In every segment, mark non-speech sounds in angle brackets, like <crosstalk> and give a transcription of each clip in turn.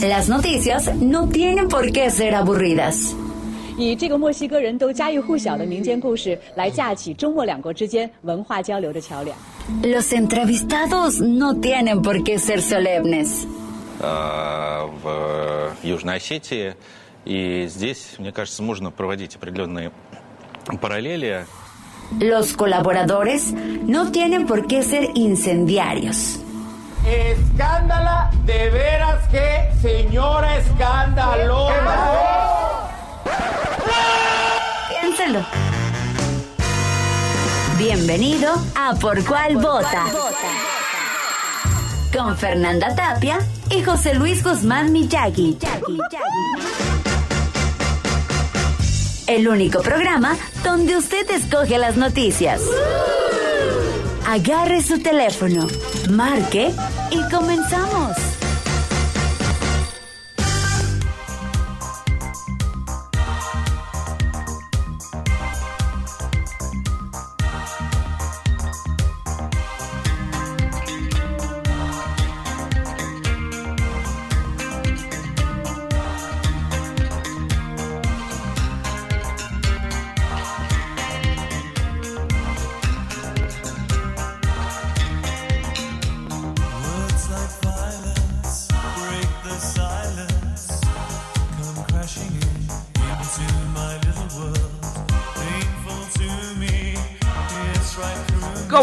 Las noticias no tienen por qué ser aburridas. 以这个墨西哥人都家喻户晓的民间故事来架起中墨两国之间文化交流的桥梁。 Los entrevistados no tienen por qué ser solemnes. э, в Южной Осетии. И здесь, мне кажется, можно проводить определенные параллели. Los colaboradores no tienen por qué ser incendiarios. Escándala, de veras que señora escandalosa. Piénselo. Bienvenido a Por Cuál Vota. Con Fernanda Tapia y José Luis Guzmán Miyagi. El único programa donde usted escoge las noticias. Agarre su teléfono, marque y comenzamos.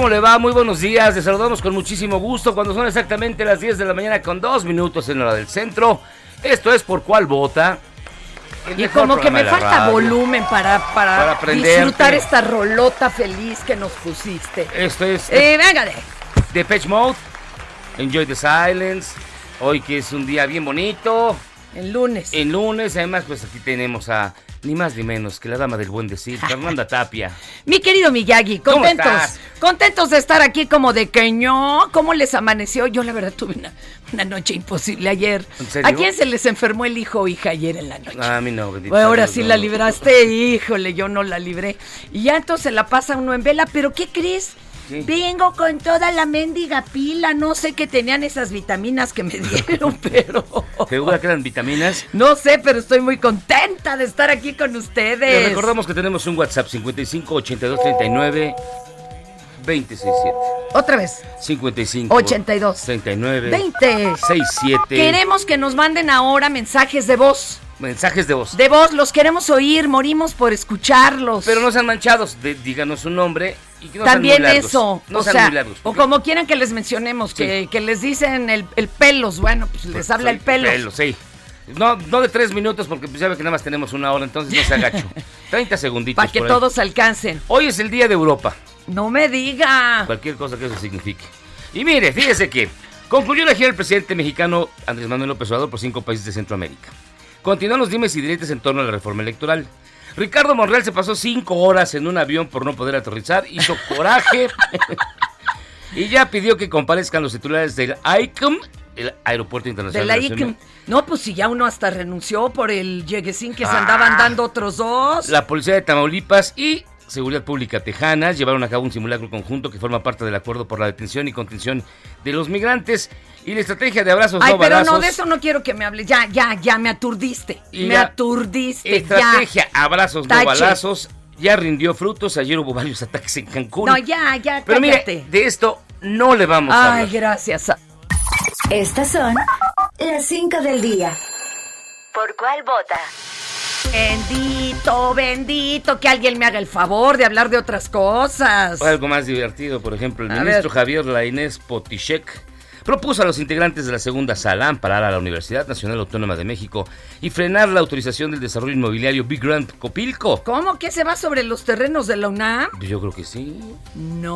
¿Cómo le va? Muy buenos días. Les saludamos con muchísimo gusto cuando son exactamente las 10 de la mañana con dos minutos en hora del centro. Esto es por cuál vota. Y como que me falta radio. volumen para, para, Para disfrutar esta rolota feliz que nos pusiste. Esto es Eh, venga de. Depeche Mode. Enjoy the silence. Hoy que es un día bien bonito. El lunes. El lunes, además, pues aquí tenemos a ni más ni menos que la dama del buen decir, <laughs> Fernanda Tapia. Mi querido Miyagi, ¿Cómo contentos. estás? Contentos de estar aquí como de queño. ¿Cómo les amaneció? Yo la verdad tuve una, una noche imposible ayer. ¿En serio? ¿A quién se les enfermó el hijo o hija ayer en la noche? A mí no, bendito Bueno, ahora sí Dios, la no. libraste, híjole, yo no la libré. Y ya entonces la pasa uno en vela, pero ¿qué crees? ¿Qué? Vengo con toda la mendiga pila, no sé qué tenían esas vitaminas que me dieron, <laughs> pero... ¿Segura que eran vitaminas? No sé, pero estoy muy contenta de estar aquí con ustedes. Les recordamos que tenemos un WhatsApp 55 82 39 267. Otra vez, 55 82 39 20. 67. Queremos que nos manden ahora mensajes de voz. Mensajes de voz. De voz, los queremos oír, morimos por escucharlos. Pero no sean manchados, de- díganos su nombre y que no sean También muy largos. eso, No o sean sea, muy largos. o como quieran que les mencionemos, que, que les dicen el, el pelos, bueno, pues les habla el pelo. Pelo, sí. No, no de tres minutos porque pues ya ve que nada más tenemos una hora, entonces no se agacho. <laughs> 30 segunditos. Para que por ahí. todos alcancen. Hoy es el Día de Europa. No me diga. Cualquier cosa que eso signifique. Y mire, fíjese que concluyó la gira el presidente mexicano Andrés Manuel López Obrador por cinco países de Centroamérica. Continúan los dimes y diretes en torno a la reforma electoral. Ricardo Monreal se pasó cinco horas en un avión por no poder aterrizar, hizo <laughs> coraje y ya pidió que comparezcan los titulares del ICOM, el Aeropuerto Internacional la de Ciudad de ICM. No, pues si ya uno hasta renunció por el lleguesín que se Ah. andaban dando otros dos. La policía de Tamaulipas y Seguridad Pública Tejana llevaron a cabo un simulacro conjunto que forma parte del acuerdo por la detención y contención de los migrantes y la estrategia de abrazos Ay, no pero balazos. no, de eso no quiero que me hables. Ya, ya, ya, me aturdiste. Y me aturdiste, Estrategia ya. abrazos Tache. no balazos ya rindió frutos. Ayer hubo varios <laughs> ataques en Cancún. No, ya, ya, pero mire, cállate. de esto no le vamos a Ay, hablar. gracias. Estas son las 5 del día. ¿Por cuál vota? Bendito, bendito, que alguien me haga el favor de hablar de otras cosas. O algo más divertido, por ejemplo, el A ministro ver. Javier Lainés Potichek propuso a los integrantes de la segunda sala amparar a la Universidad Nacional Autónoma de México y frenar la autorización del desarrollo inmobiliario Big Grand Copilco. ¿Cómo que se va sobre los terrenos de la UNAM? Yo creo que sí. No.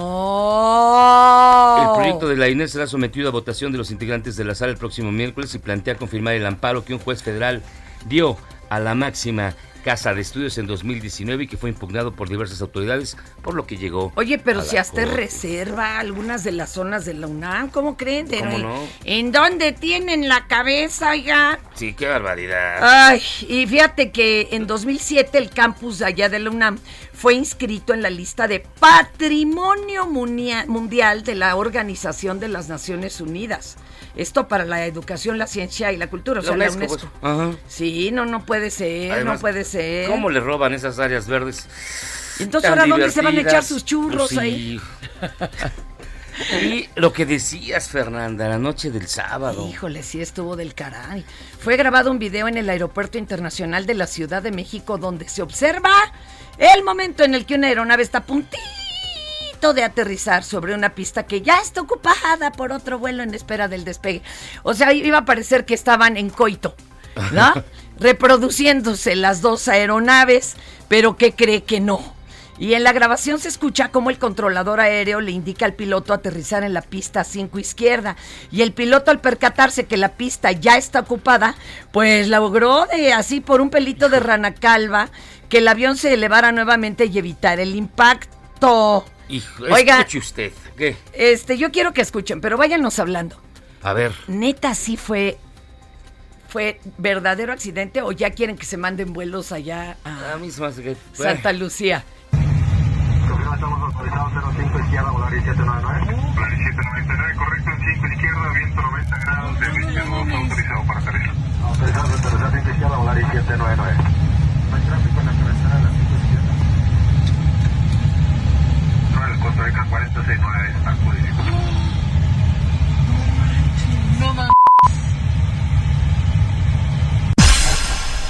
El proyecto de la INES será sometido a votación de los integrantes de la sala el próximo miércoles y plantea confirmar el amparo que un juez federal dio a la máxima casa de estudios en 2019 y que fue impugnado por diversas autoridades, por lo que llegó. Oye, pero si hasta corte. reserva algunas de las zonas de la UNAM, ¿cómo creen? ¿Cómo no? ¿En dónde tienen la cabeza, oiga? Sí, qué barbaridad. Ay, y fíjate que en 2007 el campus de allá de la UNAM fue inscrito en la lista de Patrimonio Mundial de la Organización de las Naciones Unidas. Esto para la educación, la ciencia y la cultura, o sea, La la UNESCO, UNESCO. pues. Ajá. Sí, no, no puede ser, Además, no puede ser. ¿Cómo le roban esas áreas verdes? Entonces, ¿ahora dónde se van a echar sus churros Pues ahí? sí. <laughs> Y lo que decías, Fernanda, la noche del sábado. Híjole, sí estuvo del caray. Fue grabado un video en el Aeropuerto Internacional de la Ciudad de México donde se observa el momento en el que una aeronave está a puntito de aterrizar sobre una pista que ya está ocupada por otro vuelo en espera del despegue. O sea, iba a parecer que estaban en coito, ¿no? <laughs> Reproduciéndose las dos aeronaves, pero que cree que no. Y en la grabación se escucha cómo el controlador aéreo le indica al piloto aterrizar en la pista 5 izquierda. Y el piloto al percatarse que la pista ya está ocupada, pues logró de así por un pelito de rana calva que el avión se elevara nuevamente y evitar el impacto. Hijo, Oiga. escuche usted. ¿Qué? Este, yo quiero que escuchen, pero váyanos hablando. A ver. Neta, sí fue fue verdadero accidente o ya quieren que se manden vuelos allá a. Santa Lucía. Autorizados 05 izquierda, volar 799. Volar 799, correcto, en 5 izquierda, viento 90 grados, de viento autorizado para aterrizar. Autorizado para aterrizar 5 izquierda, volar 799. No hay tráfico en la cabecera de la 5 izquierda. No, el Costa Rica 469 está codificado.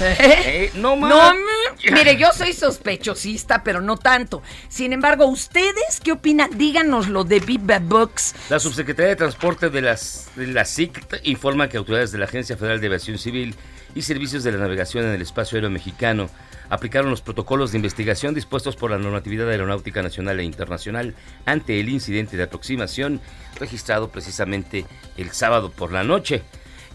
Eh, no más. No, mm, <laughs> mire, yo soy sospechosista, pero no tanto. Sin embargo, ¿ustedes qué opinan? Díganoslo de Viva Books. La subsecretaría de Transporte de, las, de la SIC informa que autoridades de la Agencia Federal de Aviación Civil y Servicios de la Navegación en el Espacio Aéreo Mexicano aplicaron los protocolos de investigación dispuestos por la Normatividad Aeronáutica Nacional e Internacional ante el incidente de aproximación registrado precisamente el sábado por la noche.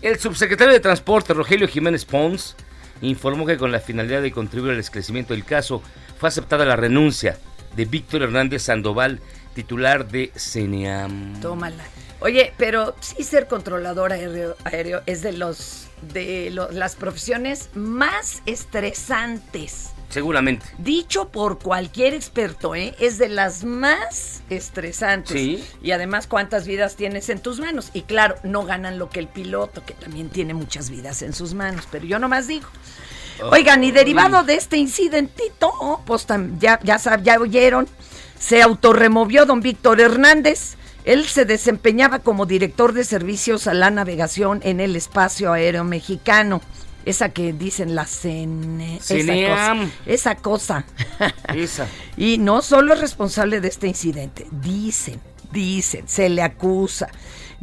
El subsecretario de Transporte, Rogelio Jiménez Pons, informó que con la finalidad de contribuir al esclarecimiento del caso, fue aceptada la renuncia de Víctor Hernández Sandoval, titular de CENEAM. Tómala. Oye, pero sí ser controlador aéreo, aéreo es de los de las profesiones más estresantes. Seguramente. Dicho por cualquier experto, ¿eh? es de las más estresantes. Sí. Y además, ¿cuántas vidas tienes en tus manos? Y claro, no ganan lo que el piloto, que también tiene muchas vidas en sus manos, pero yo nomás digo. Oigan, y derivado de este incidentito, oh, pues ya, ya, sab- ya oyeron, se autorremovió don Víctor Hernández. Él se desempeñaba como director de servicios a la navegación en el espacio aéreo mexicano. Esa que dicen la CENE, esa cosa. Esa cosa. Esa. <laughs> Y no solo es responsable de este incidente, dicen, dicen, se le acusa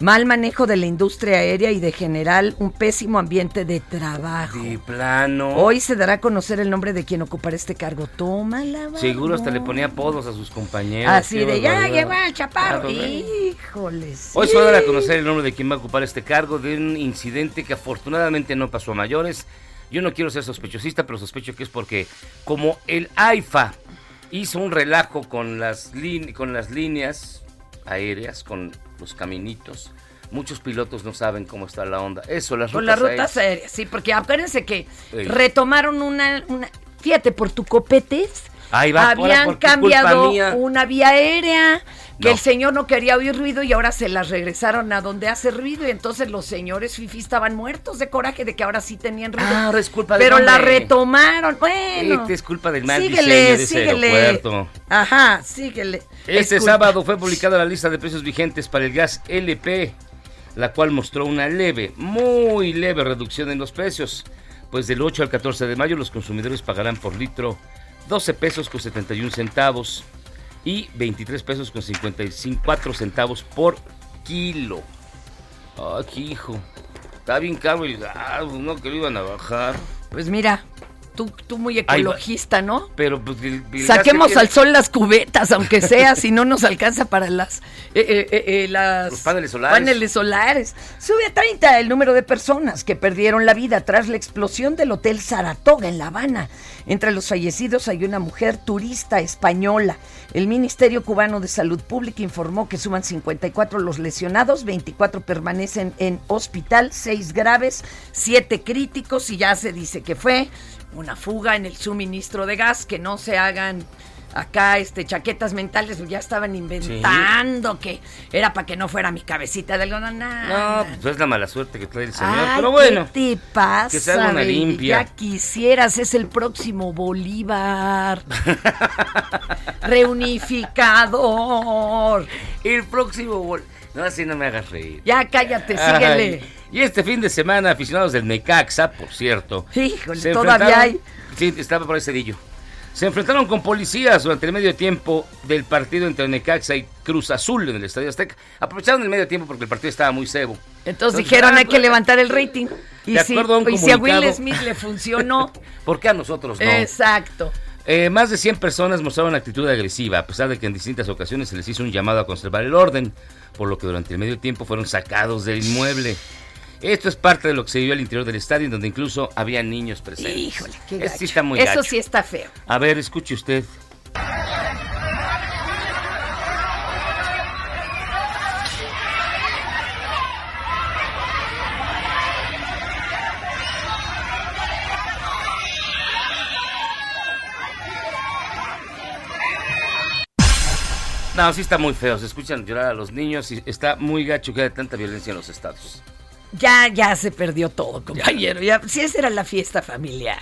mal manejo de la industria aérea y de general un pésimo ambiente de trabajo. De plano. Hoy se dará a conocer el nombre de quien ocupará este cargo. Tómala. Seguro hasta le ponía apodos a sus compañeros. Así de, ya llegó el chaparro. Ah, Híjoles. Hoy se va a dar a conocer el nombre de quien va a ocupar este cargo de un incidente que afortunadamente no pasó a mayores. Yo no quiero ser sospechosista, pero sospecho que es porque como el AIFA hizo un relajo con las, con las líneas aéreas, con los caminitos, muchos pilotos no saben cómo está la onda. Eso, las Con rutas las rutas aéreas. aéreas, sí, porque acuérdense que retomaron una, una- fíjate, por tu copetes, Ahí va, habían cambiado una vía aérea, que No. el señor no quería oír ruido y ahora se las regresaron a donde hace ruido y entonces los señores fifi estaban muertos de coraje de que ahora sí tenían ruido. Ah, ahora es culpa del Pero la retomaron, bueno. Este es culpa del mal síguele, diseño de ese síguele. aeropuerto. Ajá, síguele. Este Es sábado fue publicada la lista de precios vigentes para el gas LP, la cual mostró una leve, muy leve reducción en los precios. Pues del 8 al 14 de mayo los consumidores pagarán por litro 12 pesos con 71 centavos y 23 pesos con 54 centavos por kilo. Ay, hijo. Está bien caro el gas, no que lo iban a bajar. Pues mira, tú, tú muy ecologista, ¿no? Pero pues Saquemos que al sol las cubetas, aunque sea, si no nos alcanza para las, eh, eh, eh, eh, las Los paneles solares. paneles solares. Sube a 30 el número de personas que perdieron la vida tras la explosión del Hotel Saratoga en La Habana. Entre los fallecidos hay una mujer turista española. El Ministerio Cubano de Salud Pública informó que suman 54 los lesionados, 24 permanecen en hospital, 6 graves, 7 críticos y ya se dice que fue una fuga en el suministro de gas, que no se hagan acá este chaquetas mentales, ya estaban inventando que era para que no fuera mi cabecita de algodón. No, pues es la mala suerte que trae el señor. Ay, pero bueno. ¿qué te pasa? que se haga una baby? limpia. Ya quisieras, es el próximo Bolívar. <laughs> Reunificador. El próximo gol. No, así no me hagas reír. Ya cállate, Ay, síguele. Y este fin de semana, aficionados del Necaxa, por cierto. Híjole, se todavía hay. Sí, estaba por ese cedillo. Se enfrentaron con policías durante el medio tiempo del partido entre Necaxa y Cruz Azul en el Estadio Azteca. Aprovecharon el medio tiempo porque el partido estaba muy cebo. Entonces dijeron ah, hay que levantar el rating. Y, De si, acuerdo a un y si a Will Smith le funcionó. <laughs> ¿Por qué a nosotros no? Exacto. Eh, más de 100 personas mostraron actitud agresiva, a pesar de que en distintas ocasiones se les hizo un llamado a conservar el orden, por lo que durante el medio tiempo fueron sacados del inmueble. Esto es parte de lo que se vivió al interior del estadio, donde incluso había niños presentes. Híjole, qué sí gacho. está muy Eso gacho. sí está feo. A ver, escuche usted. No, sí está muy feo. Se escuchan llorar a los niños y está muy gacho que haya tanta violencia en los estados. Ya, ya se perdió todo, compañero. Ya, si esa era la fiesta familiar.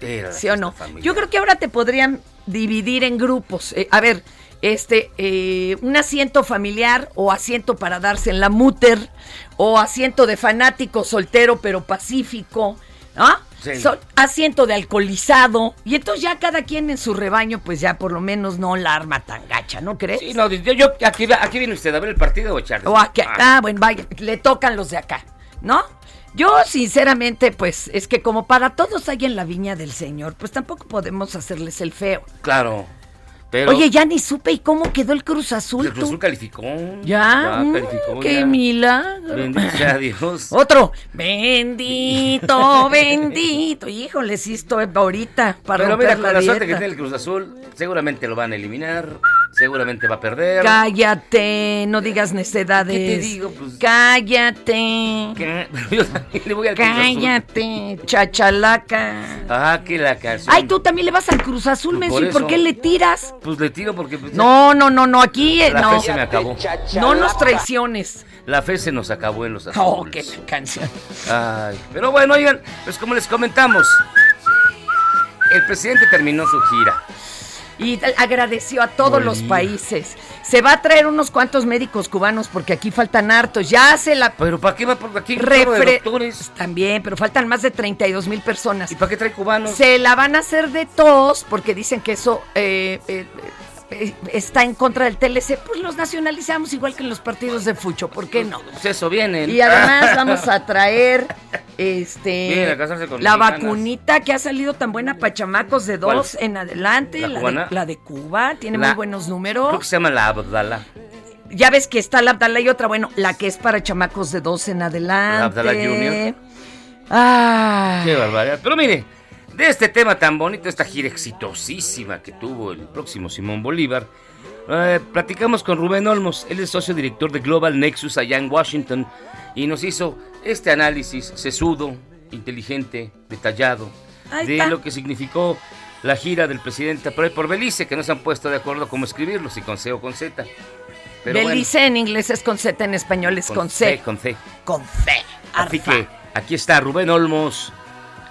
Era ¿Sí o no? familiar. Yo creo que ahora te podrían dividir en grupos. Eh, a ver, este, eh, un asiento familiar o asiento para darse en la muter o asiento de fanático soltero pero pacífico, ¿ah? Sí. So- asiento de alcoholizado. Y entonces ya cada quien en su rebaño, pues ya por lo menos no la arma tan gacha, ¿no crees? Sí, no, yo, yo- aquí, aquí viene usted a ver el partido o echarle. O aquí, ah, bueno, vaya, le tocan los de acá, ¿no? Yo, sinceramente, pues, es que como para todos hay en la viña del Señor, pues tampoco podemos hacerles el feo. Claro. Pero Oye, ya ni supe, ¿y cómo quedó el Cruz Azul? el Cruz? Azul calificó. ¿Ya? Mm, calificó. ¡Qué ya. milagro! Bendito sea Dios. <laughs> Otro, bendito, <laughs> bendito. Híjole, sí estoy ahorita para Pero mira, con la la suerte que tiene el Cruz Azul, seguramente lo van a eliminar, seguramente va a perder. Cállate, no digas necedades. ¿Qué te digo? Pues- Cállate. ¿Qué? <laughs> Yo le voy al. Cállate, chachalaca. Ah, que la canción. Ay, tú también le vas al Cruz Azul, Pues Menso, por ¿y por qué le tiras? Pues le tiro porque pues, No, no, no, no, aquí eh, la no. fe se me acabó. No nos traiciones. La fe se nos acabó en los Oh, qué azules. canción. Ay, pero bueno, oigan, pues como les comentamos, el presidente terminó su gira. Y agradeció a todos los países. Se va a traer unos cuantos médicos cubanos porque aquí faltan hartos. Ya se la Pero ¿para qué va por aquí? refre... doctores? También, pero faltan más de 32 mil personas. ¿Y para qué trae cubanos? Se la van a hacer de tos porque dicen que eso eh, eh, está en contra del TLC. Pues los nacionalizamos igual que en los partidos de Fucho, ¿por qué no? Pues eso vienen. Y además vamos a traer este a con la vacunita que ha salido tan buena para chamacos de dos en adelante, ¿La de, la de Cuba, tiene La- muy buenos Creo números. que se llama la Abdala. Ya ves que está la Abdala y otra, bueno, la que es para chamacos de dos en adelante. La Abdala Junior. Ah, Qué barbaridad. Pero mire, de este tema tan bonito, esta gira exitosísima que tuvo el próximo Simón Bolívar, eh, platicamos con Rubén Olmos. Él es socio director de Global Nexus allá en Washington y nos hizo este análisis sesudo, inteligente, detallado de lo que significó la gira del presidente por, por Belice, que no se han puesto de acuerdo cómo escribirlo, si con C o con Z. Pero bueno, Belice en inglés es con Z, en español es con, C. Con C. Con C. Así arfa. que aquí está Rubén Olmos.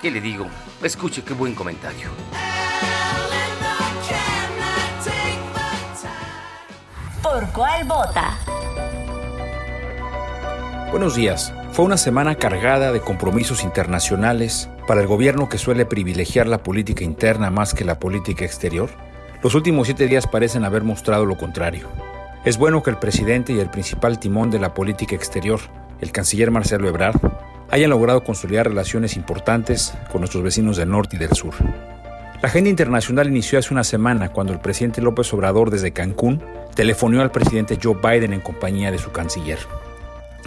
¿Qué le digo? Escuche qué buen comentario. ¿Por cuál vota? Buenos días. Fue una semana cargada de compromisos internacionales para el gobierno que suele privilegiar la política interna más que la política exterior. Los últimos siete días parecen haber mostrado lo contrario. Es bueno que el presidente y el principal timón de la política exterior el canciller Marcelo Ebrard, hayan logrado consolidar relaciones importantes con nuestros vecinos del norte y del sur. La agenda internacional inició hace una semana cuando el presidente López Obrador desde Cancún telefonó al presidente Joe Biden en compañía de su canciller.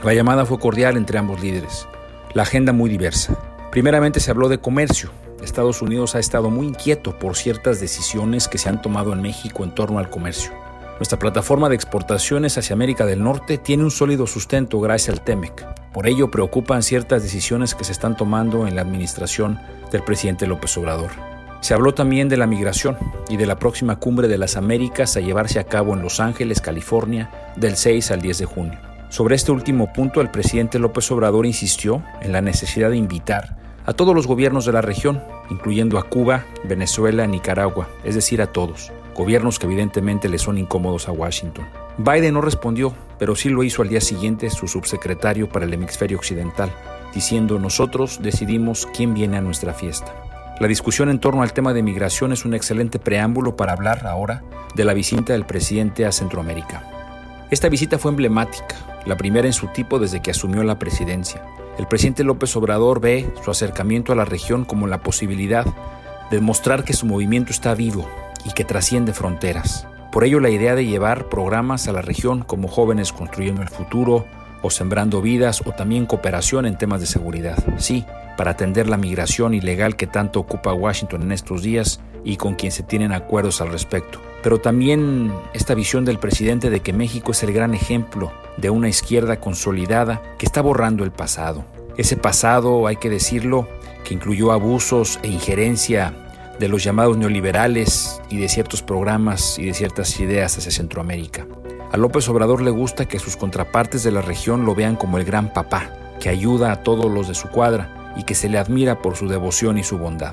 La llamada fue cordial entre ambos líderes. La agenda muy diversa. Primeramente se habló de comercio. Estados Unidos ha estado muy inquieto por ciertas decisiones que se han tomado en México en torno al comercio. Nuestra plataforma de exportaciones hacia América del Norte tiene un sólido sustento gracias al TEMEC. Por ello preocupan ciertas decisiones que se están tomando en la administración del presidente López Obrador. Se habló también de la migración y de la próxima cumbre de las Américas a llevarse a cabo en Los Ángeles, California, del 6 al 10 de junio. Sobre este último punto, el presidente López Obrador insistió en la necesidad de invitar a todos los gobiernos de la región, incluyendo a Cuba, Venezuela, Nicaragua, es decir, a todos, gobiernos que evidentemente le son incómodos a Washington. Biden no respondió, pero sí lo hizo al día siguiente su subsecretario para el hemisferio occidental, diciendo nosotros decidimos quién viene a nuestra fiesta. La discusión en torno al tema de migración es un excelente preámbulo para hablar ahora de la visita del presidente a Centroamérica. Esta visita fue emblemática, la primera en su tipo desde que asumió la presidencia. El presidente López Obrador ve su acercamiento a la región como la posibilidad de demostrar que su movimiento está vivo y que trasciende fronteras. Por ello la idea de llevar programas a la región como Jóvenes Construyendo el Futuro o Sembrando Vidas o también cooperación en temas de seguridad. Sí, para atender la migración ilegal que tanto ocupa Washington en estos días y con quien se tienen acuerdos al respecto. Pero también esta visión del presidente de que México es el gran ejemplo de una izquierda consolidada que está borrando el pasado. Ese pasado, hay que decirlo, que incluyó abusos e injerencia de los llamados neoliberales y de ciertos programas y de ciertas ideas hacia Centroamérica. A López Obrador le gusta que sus contrapartes de la región lo vean como el gran papá, que ayuda a todos los de su cuadra y que se le admira por su devoción y su bondad.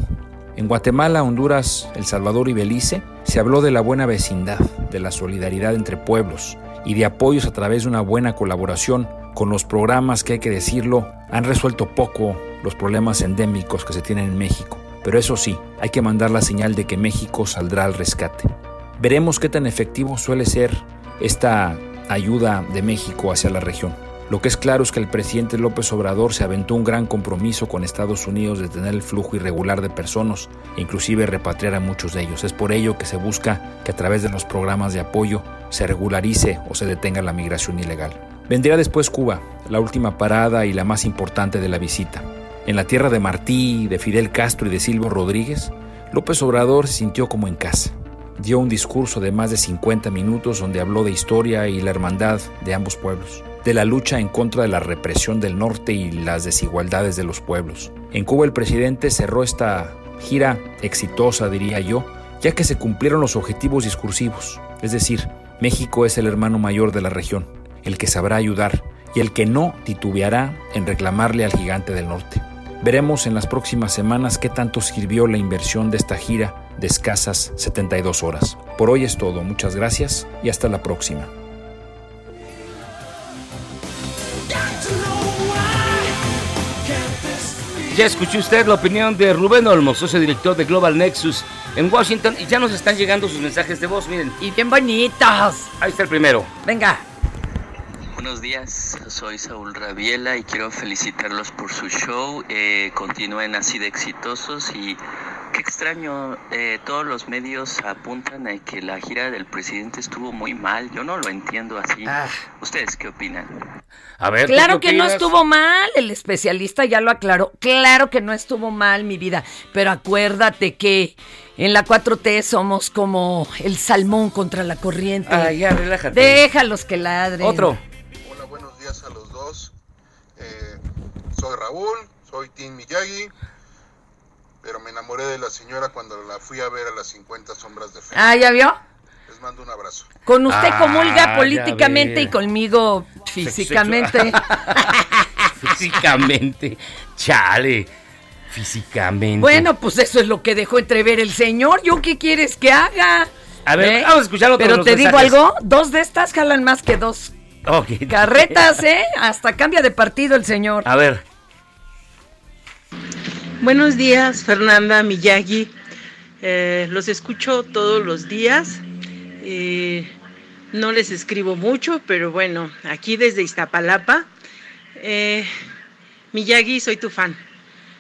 En Guatemala, Honduras, El Salvador y Belice se habló de la buena vecindad, de la solidaridad entre pueblos y de apoyos a través de una buena colaboración con los programas que hay que decirlo han resuelto poco los problemas endémicos que se tienen en México. Pero eso sí, hay que mandar la señal de que México saldrá al rescate. Veremos qué tan efectivo suele ser esta ayuda de México hacia la región. Lo que es claro es que el presidente López Obrador se aventó un gran compromiso con Estados Unidos de tener el flujo irregular de personas e inclusive repatriar a muchos de ellos. Es por ello que se busca que a través de los programas de apoyo se regularice o se detenga la migración ilegal. Vendría después Cuba, la última parada y la más importante de la visita. En la tierra de Martí, de Fidel Castro y de Silvio Rodríguez, López Obrador se sintió como en casa. Dio un discurso de más de 50 minutos donde habló de historia y la hermandad de ambos pueblos, de la lucha en contra de la represión del norte y las desigualdades de los pueblos. En Cuba el presidente cerró esta gira exitosa, diría yo, ya que se cumplieron los objetivos discursivos, es decir, México es el hermano mayor de la región, el que sabrá ayudar y el que no titubeará en reclamarle al gigante del norte. Veremos en las próximas semanas qué tanto sirvió la inversión de esta gira de escasas 72 horas. Por hoy es todo, muchas gracias y hasta la próxima. Ya escuchó usted la opinión de Rubén Olmos, socio director de Global Nexus en Washington, y ya nos están llegando sus mensajes de voz, miren. Y bien bonitos. Ahí está el primero. Venga. Buenos días, soy Saúl Rabiela y quiero felicitarlos por su show. Eh, continúen así de exitosos y qué extraño, eh, todos los medios apuntan a que la gira del presidente estuvo muy mal. Yo no lo entiendo así. Ah. ¿Ustedes qué opinan? A ver, ¿tú Claro que no estuvo mal, el especialista ya lo aclaró. Claro que no estuvo mal, mi vida. Pero acuérdate que en la 4T somos como el salmón contra la corriente. Ah, ya, relájate. Déjalos que ladren. Otro. Días a los dos. Eh, soy Raúl, soy Tim Miyagi, pero me enamoré de la señora cuando la fui a ver a las 50 sombras de fe. Ah, ¿ya vio? Les mando un abrazo. Con usted Ah, comulga políticamente y conmigo físicamente. <laughs> Físicamente. Chale. Físicamente. bueno, pues eso es lo que dejó entrever el señor. ¿Yo qué quieres que haga? A ver, ¿Eh? vamos a escuchar otro Pero te digo algo, dos de estas jalan más que dos Okay. Carretas, ¿eh? Hasta cambia de partido el señor. A ver. Buenos días, Fernanda Miyagi. Eh, los escucho todos los días. Eh, no les escribo mucho, pero bueno, aquí desde Iztapalapa. Eh, Miyagi, soy tu fan.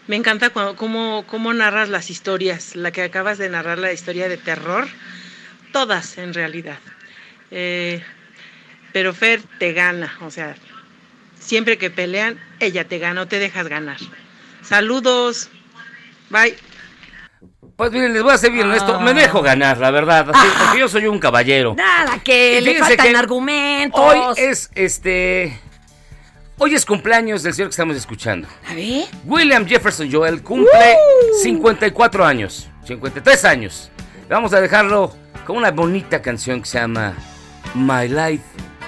Me encanta cuando, cómo, cómo narras las historias, la que acabas de narrar, la historia de terror, todas en realidad. Eh, pero Fer te gana, o sea, siempre que pelean, ella te gana o te dejas ganar. Saludos, bye. Pues miren, les voy a ser bien honesto, me ah. dejo ganar, la verdad, así, ah. porque yo soy un caballero. Nada, que le faltan argumentos. Hoy es este. Hoy es cumpleaños del señor que estamos escuchando. A ver. William Jefferson Joel cumple 54 años, 53 años. Vamos a dejarlo con una bonita canción que se llama My Life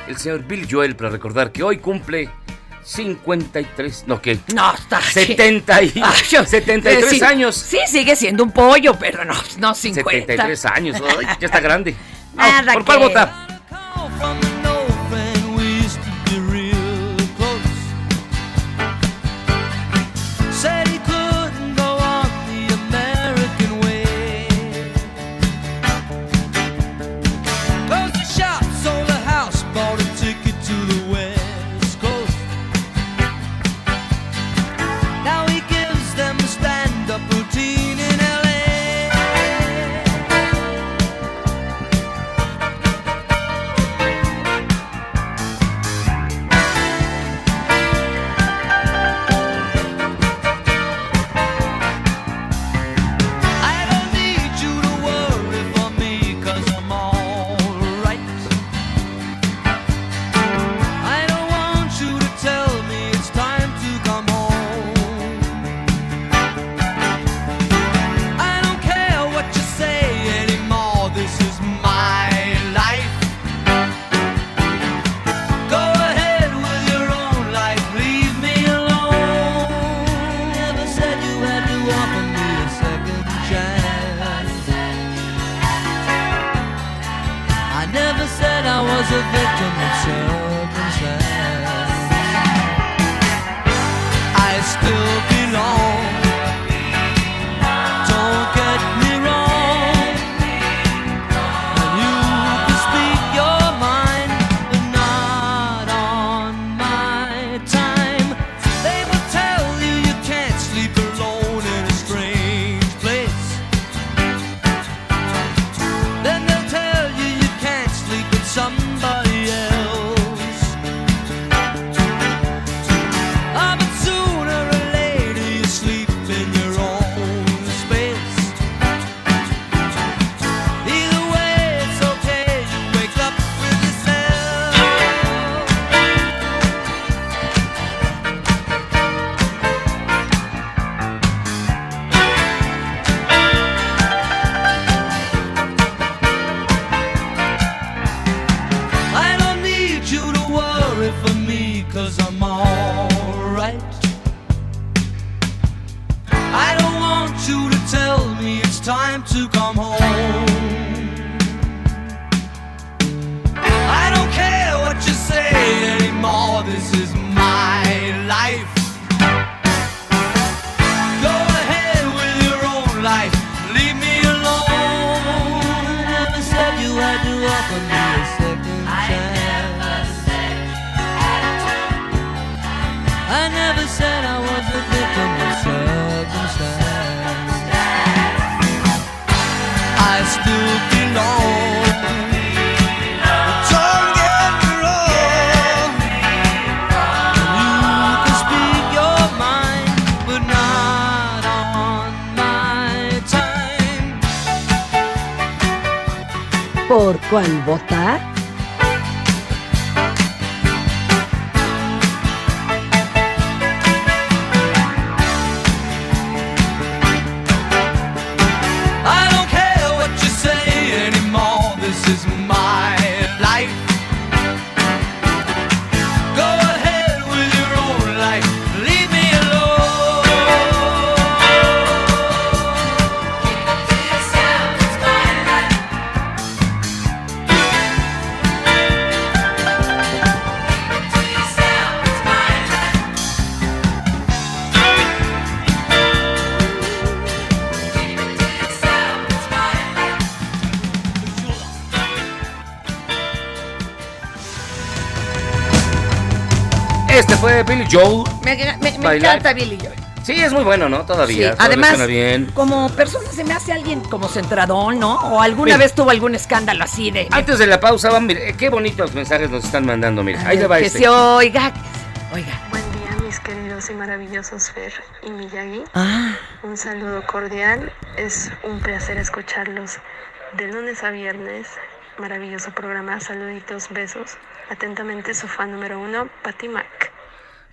el señor Bill Joel para recordar que hoy cumple 53, no que no, está 70 y, ah, yo, 73 sí, años. Sí, sigue siendo un pollo, pero no no 50. 73 años, ay, ya está grande. No, <laughs> Nada ¿Por que... cuál vota? Fue Billy Joel. Me, me- me Bailar. encanta Billy Joel. Sí, es muy bueno, ¿no? Todavía. Sí, todavía además, bien. como persona se me hace alguien como centradón, ¿no? O alguna Mira. vez tuvo algún escándalo así de... Antes de la pausa, van, mire, qué bonitos mensajes nos están mandando, mire. Ahí le va que este. se oiga, que se oiga. Buen día, mis queridos y maravillosos Fer y Miyagi. Ah. Un saludo cordial. Es un placer escucharlos de lunes a viernes. Maravilloso programa. Saluditos, besos. Atentamente, su fan número uno, Patty Mac.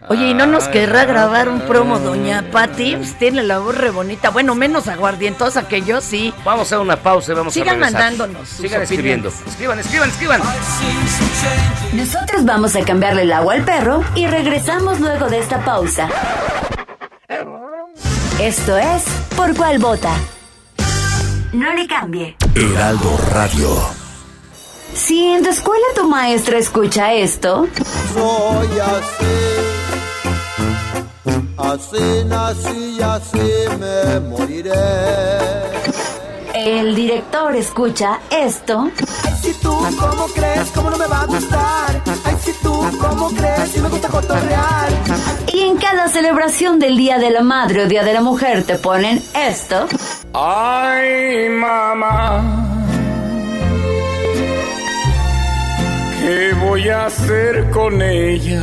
Oye, ¿y no nos Ay, querrá ay, grabar un ay. promo, doña Pati? Tiene la voz re bonita. Bueno, menos aguardientosa que yo, sí. Vamos a hacer una pausa y vamos Sigan a regresar. mandándonos sus Sigan escribiendo. Escriban, escriban, escriban. Nosotros vamos a cambiarle el agua al perro y regresamos luego de esta pausa. Esto es Por cuál vota. No le cambie. Heraldo Radio. Si en tu escuela tu maestra escucha esto, Soy así, así nací y así me moriré. el director escucha esto, Ay, si tú, ¿cómo crees? ¿Cómo no me va a gustar? Ay, si tú, ¿cómo crees? Si me gusta cotorrear. y en cada celebración del Día de la Madre o Día de la Mujer te ponen esto, Ay, mamá. ¿Qué voy a hacer con ella?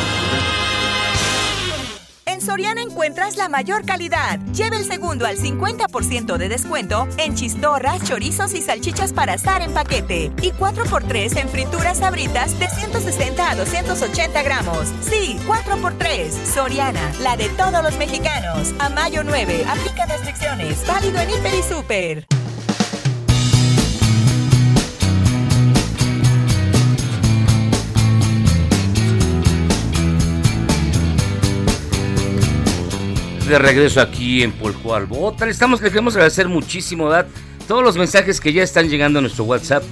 Soriana encuentras la mayor calidad. Lleva el segundo al 50% de descuento en chistorras, chorizos y salchichas para asar en paquete. Y 4x3 en frituras sabritas de 160 a 280 gramos. Sí, 4x3. Soriana, la de todos los mexicanos. A mayo 9, aplica restricciones. Válido en Hiper y Super. De regreso aquí en vota. Le estamos, le queremos agradecer muchísimo, ¿verdad? Todos los mensajes que ya están llegando a nuestro WhatsApp,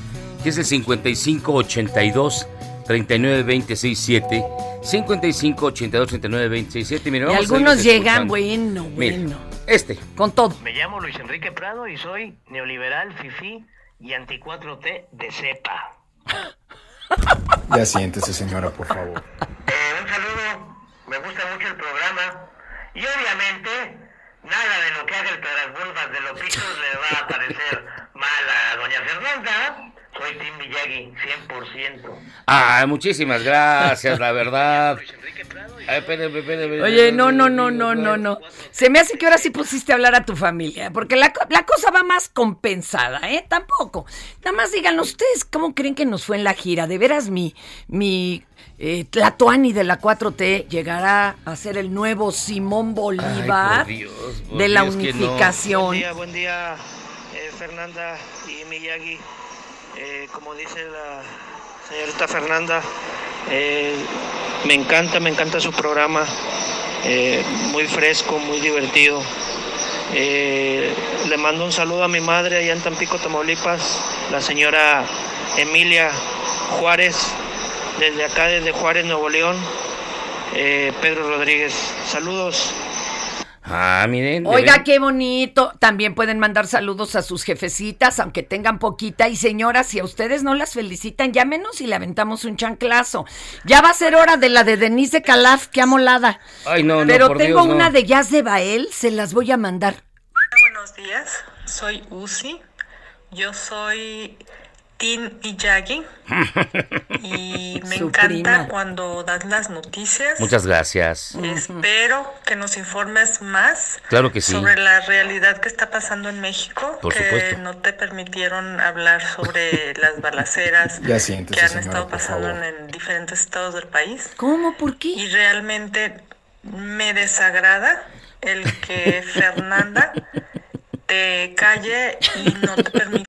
que es el 5582 392067 5582 392067 Mira, Y algunos llegan, bueno, Mira, bueno. Este. Con todo. Me llamo Luis Enrique Prado y soy neoliberal, fifí y anti-4T de cepa. Ya siéntese, señora, por favor. Eh, un saludo, me gusta mucho el programa y obviamente nada de lo que haga el Pedrasbulbas de los pisos le va a parecer <laughs> mal a doña Fernanda. Soy Tim Miyagi, 100%. Ah, muchísimas gracias, la <laughs> verdad. Ay, espérame, espérame, Oye, no, no, no, no, no, no. Se me hace que ahora sí pusiste a hablar a tu familia, porque la, co- la cosa va más compensada, ¿eh? Tampoco. Nada más díganlo ustedes, ¿cómo creen que nos fue en la gira? De veras, mi, mi eh, Tlatoani de la 4T llegará a ser el nuevo Simón Bolívar Ay, por Dios, por de la Dios que no. unificación. Buen día, buen día, eh, Fernanda y Miyagi. Eh, como dice la señorita Fernanda, eh, me encanta, me encanta su programa. eh, muy fresco, muy divertido. Le mando un saludo a mi madre allá en Tampico, Tamaulipas, la señora Emilia Juárez, desde acá, desde Juárez, Nuevo León. Pedro Rodríguez, saludos. Ah, miren. Oiga, qué bonito. También pueden mandar saludos a sus jefecitas, aunque tengan poquita. Y señoras, si a ustedes no las felicitan, llámenos y le aventamos un chanclazo. Ya va a ser hora de la de Denise de Calaf, qué amolada. Ay, no, no, Pero por tengo Dios, no. una de Jazz de Bael, se las voy a mandar. Buenos días, soy Uzi. Yo soy Tin Miyagi y me Su encanta prima. cuando das las noticias. Muchas gracias. Espero que nos informes más Claro que sí. sobre la realidad que está pasando en México, Por que supuesto. no te permitieron hablar sobre <laughs> las balaceras Ya siéntese, que han señora, estado pasando en diferentes estados del país. ¿Cómo? ¿Por qué? Y realmente me desagrada el que <laughs> Fernanda te calle y no te permita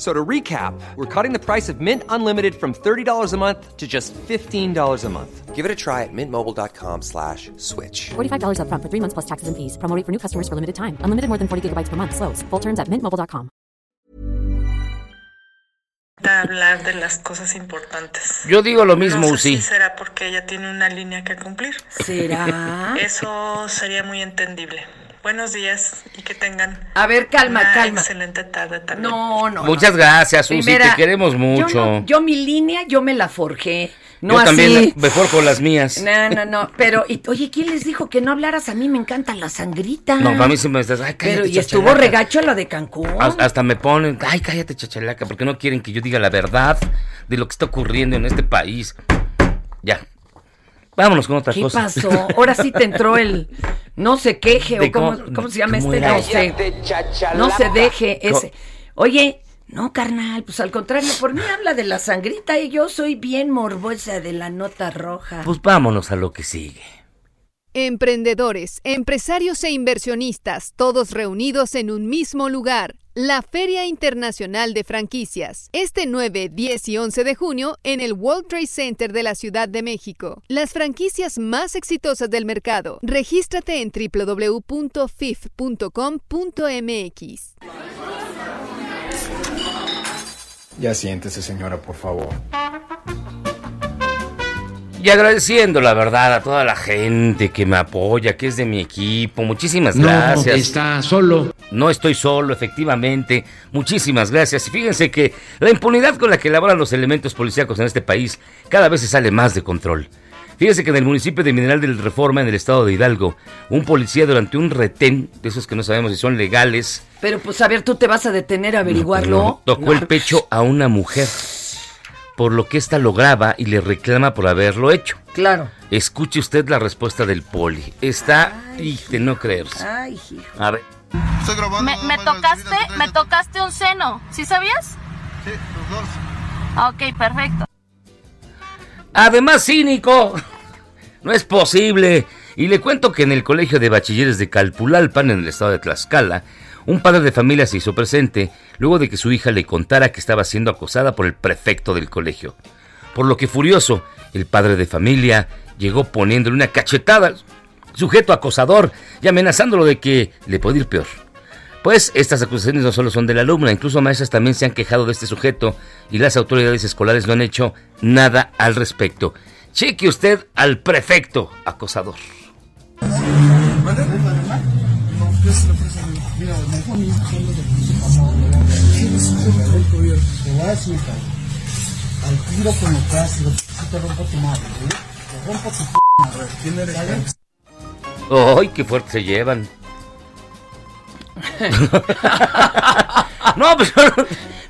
So to recap, we're cutting the price of Mint Unlimited from $30 a month to just $15 a month. Give it a try at mintmobile.com slash switch. $45 upfront for three months plus taxes and fees. Promo rate for new customers for limited time. Unlimited more than 40 gigabytes per month. Slows. Full terms at mintmobile.com. hablar de las cosas importantes. Yo digo lo mismo, no sé Uzi. si será porque ella tiene una línea que cumplir. ¿Será? Eso sería muy entendible. Buenos días y que tengan A ver, calma, una calma. excelente tarde también. No, no. Muchas gracias, Susi, Primera, te queremos Yo, mucho. no- yo mi línea, yo me la forjé. No Yo así. también, mejor con las mías. No, no, no. Pero, y, oye, ¿quién les dijo que no hablaras? A mí me encanta la sangrita. No, para mí siempre me estás, ay, cállate, Pero, y estuvo regacho la de Cancún. Has- Hasta me ponen, ay, cállate, chachalaca, porque no quieren que yo diga la verdad de lo que está ocurriendo en este país. Ya. Vámonos con otra ¿Qué cosa. pasó? Ahora sí te entró el no se queje De o cómo, cómo- se llama ¿cómo este no se no se deje ese. Oye, no carnal, pues al contrario, por mí habla de la sangrita y yo soy bien morbosa de la nota roja. Pues vámonos a lo que sigue. Emprendedores, empresarios e inversionistas, todos reunidos en un mismo lugar. La Feria Internacional de Franquicias, este 9, 10 y 11 de junio en el World Trade Center de la Ciudad de México. Las franquicias más exitosas del mercado. Regístrate en www.fif.com.mx. Ya siéntese, señora, por favor. Y agradeciendo la verdad a toda la gente que me apoya, que es de mi equipo. Muchísimas No, gracias. está solo. No estoy solo, efectivamente. Muchísimas gracias. Y fíjense que la impunidad con la que elaboran los elementos policíacos en este país cada vez se sale más de control. Fíjense que en el municipio de Mineral del Reforma, en el estado de Hidalgo, un policía durante un retén, de esos que no sabemos si son legales, Pero pues a ver, tú te vas a detener a averiguarlo. tocó el pecho a una mujer, por lo que ésta lo graba y le reclama por haberlo hecho. Claro. Escuche usted la respuesta del poli. Está y de no creerse. Ay, hijo. A ver. Me, me tocaste, me tocaste un seno, ¿sí sabías? Sí, los dos. Ah, Ok, perfecto. Además, cínico. <laughs> No es posible. Y le cuento que en el colegio de bachilleres de Calpulalpan, en el estado de Tlaxcala, un padre de familia se hizo presente luego de que su hija le contara que estaba siendo acosada por el prefecto del colegio. Por lo que furioso, el padre de familia llegó poniéndole una cachetada sujeto acosador y amenazándolo de que le puede ir peor. Pues estas acusaciones no solo son de la alumna, incluso maestras también se han quejado de este sujeto y las autoridades escolares no han hecho nada al respecto. Cheque usted al prefecto acosador. Te voy a decir, cabrón. Al tiro con el clásico, si te rompo tu madre, ¿eh? Te rompo tu p madre. ¿Quién eres? ¡Ay, qué fuerte se llevan! <laughs> no, pues yo,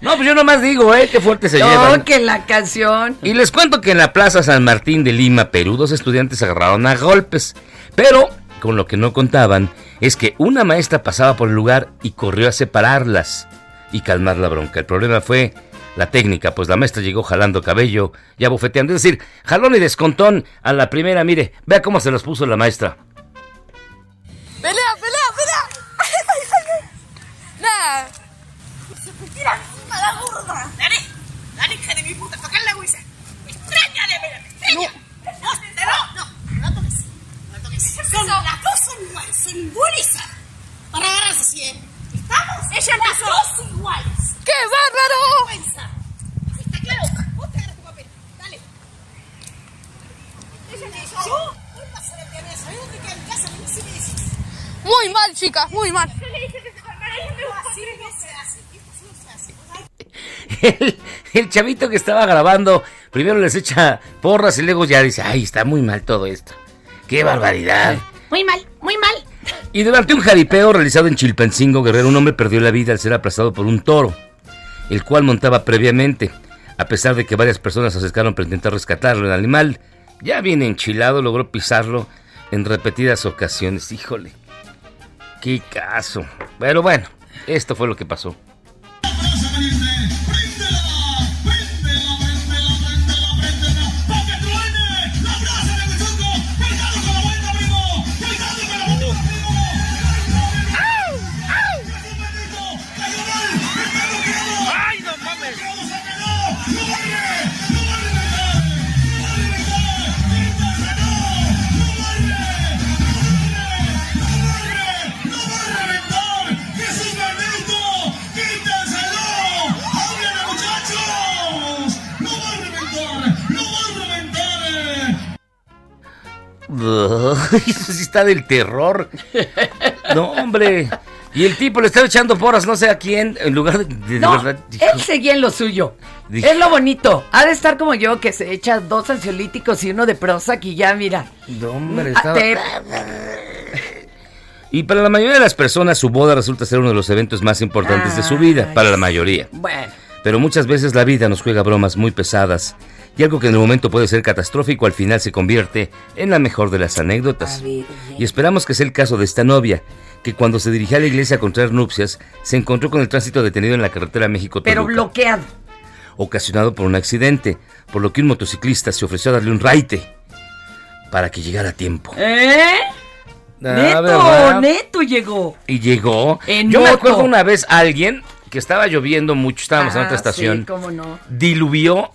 no, pues yo nomás digo, ¿eh? Qué fuerte se llevan. No, que la canción. Y les cuento que en la Plaza San Martín de Lima, Perú, dos estudiantes se agarraron a golpes. Pero con lo que no contaban es que una maestra pasaba por el lugar y corrió a separarlas y calmar la bronca. El problema fue la técnica, pues la maestra llegó jalando cabello y abofeteando. Es decir, jalón y descontón a la primera. Mire, vea cómo se los puso la maestra. ¡Pelea, pelea, pelea! ¡Nah! ¡Se me tira gorda! ¡Dale! ¡Dale, hija de mi puta! ¡Tocar la huesa! ¡Extrañale, espérate! ¡Extraña! ¡No! ¡No! ¡No! ¡No toques! ¡No toques! Son, las dos son iguales, son iguales a- para agarrarse siempre. ¿Estamos? Ella las dos iguales. ¡Qué bárbaro! ¿Está claro? Vos te agarras tu papel. Dale. Ella le dijo, yo voy a pasar el día de ¿Sabés dónde queda mi casa? Vení si me decís. Muy mal, chicas, muy mal. Yo le dije que se calmara y me así no se hace. Esto sí no se hace. El, el chavito que estaba grabando primero les echa porras y luego ya dice, ay, está muy mal todo esto. ¡Qué barbaridad! Muy mal, muy mal. <laughs> Y durante un jaripeo realizado en Chilpancingo, Guerrero, un hombre perdió la vida al ser aplastado por un toro, el cual montaba previamente. A pesar de que varias personas se acercaron para intentar rescatarlo, el animal, ya bien enchilado, logró pisarlo en repetidas ocasiones. Híjole, qué caso. Pero bueno, esto fue lo que pasó. <laughs> Eso sí está del terror. No, hombre. Y el tipo le estaba echando porras, no sé a quién, en lugar de, No, verdad. él seguía en lo suyo. Dijo- Es lo bonito. Ha de estar como yo, que se echa dos ansiolíticos y uno de Prozac y ya, mira. No, hombre, Ah, estaba- te- Y para la mayoría de las personas, su boda resulta ser uno de los eventos más importantes de su vida. Para la mayoría. Bueno, Pero muchas veces la vida nos juega bromas muy pesadas. Y algo que en el momento puede ser catastrófico, al final se convierte en la mejor de las anécdotas. Y esperamos que sea el caso de esta novia, que cuando se dirigía a la iglesia a contraer nupcias, se encontró con el tránsito detenido en la carretera México pero bloqueado. ocasionado por un accidente, por lo que un motociclista se ofreció a darle un raite para que llegara a tiempo. ¿Eh? Ah, neto, ¿verdad? neto llegó. Y llegó. En Yo me acuerdo una vez alguien que estaba lloviendo mucho, estábamos en otra estación, Sí, cómo no. diluvió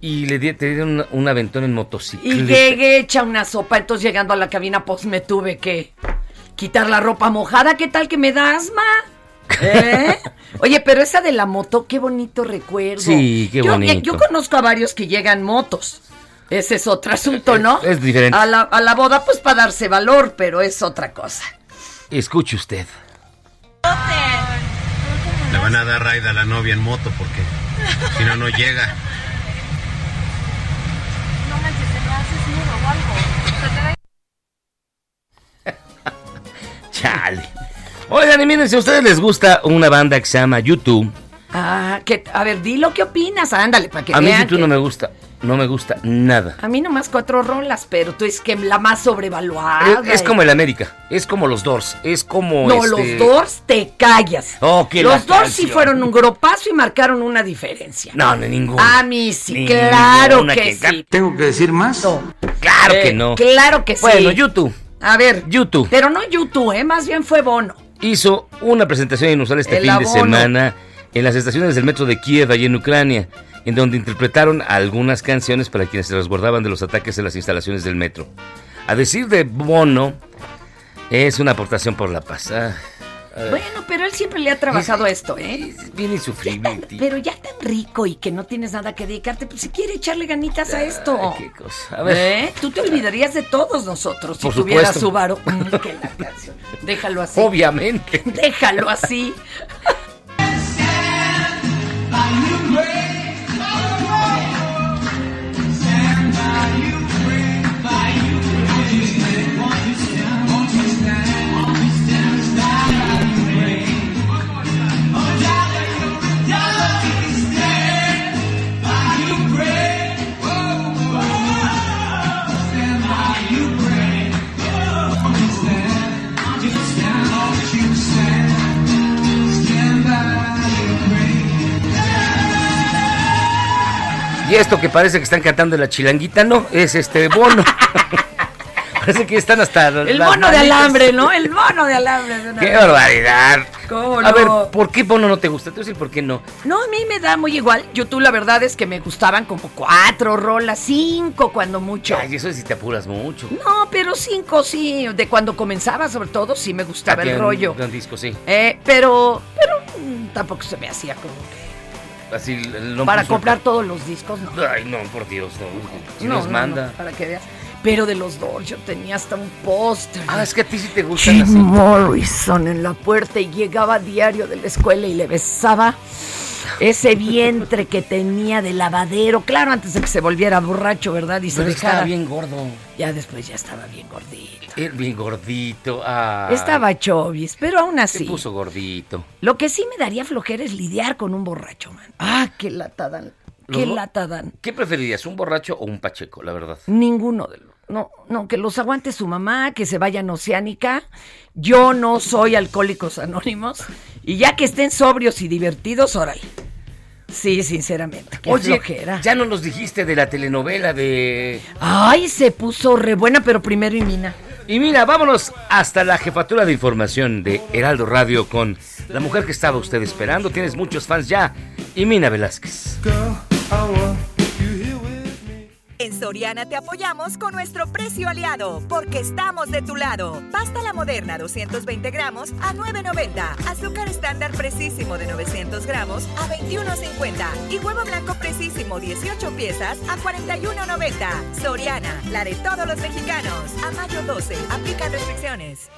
y le di- te dieron un, un aventón en Y motocicleta. llegué hecha una sopa, entonces llegando a la cabina, pues me tuve que quitar la ropa mojada. ¿Qué tal que me da asma? <laughs> ¿Eh? Oye, pero esa de la moto, qué bonito recuerdo. Sí, qué Yo- bonito. Yo, conozco a varios que llegan motos. Ese es otro asunto, ¿no? Es diferente. A la, a la boda, pues para darse valor, pero es otra cosa. Escuche usted. Le van a dar raid a la novia en moto porque si no, no llega. No manches, te me haces nudo o algo. O sea, te da <laughs> Chale. Oigan, y miren, si a ustedes les gusta una banda que se llama YouTube, Ah, que, a ver, di lo que opinas, ándale, para que a mí vean YouTube que- no me gusta, no me gusta nada. A mí nomás cuatro rolas, pero tú es que la más sobrevaluada. Es, es como el América, es como los Doors, es como No, este- los Doors te callas. Oh, los Doors sí fueron un gropazo y marcaron una diferencia. No, no, ninguna. A mí sí, claro que, que- sí. ¿Tengo que decir más? Claro Eh, que no. Claro que sí. Bueno, YouTube. A ver. YouTube. Pero no YouTube, ¿eh? Más bien fue Bono. hizo una presentación inusual este El fin de semana en las estaciones del metro de Kiev, allí en Ucrania, en donde interpretaron algunas canciones para quienes se resguardaban de los ataques en las instalaciones del metro. A decir de Bono, es una aportación por la paz. Ah, Bueno, pero él siempre le ha trabajado esto, ¿eh? bien insufrible. Pero ya tan rico y que no tienes nada que dedicarte, pues si quiere echarle ganitas a esto. qué cosa. A ver. ¿Eh? Tú te olvidarías de todos nosotros si Por tuvieras supuesto. Subaru. Mm, que la canción. Déjalo así. Obviamente. Déjalo así. <laughs> Y esto que parece que están cantando la chilanguita, no, es este Bono. <laughs> parece que están hasta El mono de alambre, ¿no? El mono de alambre. de una ¡Qué vez. barbaridad! ¿Cómo A no? ver, ¿por qué Bono no te gusta? Te voy a decir por qué no. No, a mí me da muy igual. YouTube, la verdad es que me gustaban como cuatro rolas, cinco cuando mucho. Ay, eso si te apuras mucho. No, pero cinco sí. De cuando comenzaba, sobre todo, sí me gustaba Aquí el rollo. en disco, sí. Eh, pero, pero mm, tampoco se me hacía como que. Así, el- no para comprar todos los discos, no. Ay, no, por Dios, no. Si no, nos no, manda. para que veas. Pero de los dos, yo tenía hasta un póster. Ah, es que a ti sí te gustan Jim. Morrison en la puerta y llegaba diario de la escuela y le besaba ese vientre que tenía de lavadero. Claro, antes de que se volviera borracho, ¿verdad? Y se Pero estaba dejara. bien gordo. Ya después ya estaba bien gordito. Era bien gordito. Estaba chovis, pero aún Se así. puso gordito. Lo que sí me daría flojera es lidiar con un borracho, man. Ah, qué lata dan. Qué lata dan. ¿Qué preferirías, un borracho o un pacheco, la verdad? Ninguno de los. No, no, que los aguante su mamá, que se vayan a Oceánica. Yo no soy alcohólicos anónimos. Y ya que estén sobrios y divertidos, órale. Sí, sinceramente. Qué Oye, flojera. ya no nos dijiste de la telenovela de... Ay, se puso re buena, pero primero y mina. Y mira, vámonos hasta la jefatura de información de Heraldo Radio con la mujer que estaba usted esperando. Tienes muchos fans ya. Y Mina Velázquez. En Soriana te apoyamos con nuestro precio aliado, porque estamos de tu lado. Pasta la moderna 220 gramos a 9.90. Azúcar estándar precisísimo de 900 gramos a 21.50. Y huevo blanco precisísimo 18 piezas a 41.90. Soriana, la de todos los mexicanos. A mayo 12, aplica restricciones.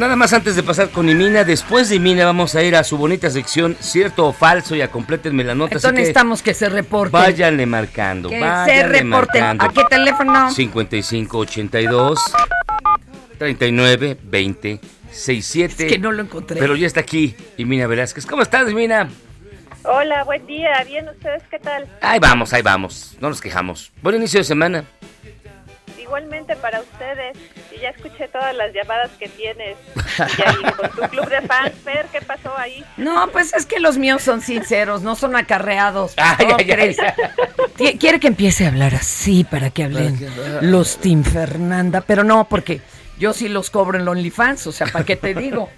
Nada más antes de pasar con Imina, después de Imina vamos a ir a su bonita sección Cierto o Falso y a completenme la nota. Entonces que necesitamos que se reporte. Váyanle marcando, Que se reporten. marcando. ¿A qué teléfono? 5582 39 20 67. Es que no lo encontré. Pero ya está aquí Imina Velázquez. ¿Cómo estás, Imina? Hola, buen día. Bien, ¿ustedes qué tal? Ahí vamos, ahí vamos. No nos quejamos. Buen inicio de semana. Igualmente para ustedes. Y ya escuché todas las llamadas que tienes. Y con tu club de fans, Fer, ¿qué pasó ahí? No, pues es que los míos son sinceros, no son acarreados. <laughs> Quiere que empiece a hablar así para que hablen los Team Fernanda, pero no, porque yo sí los cobro en OnlyFans, o sea, ¿para qué te digo?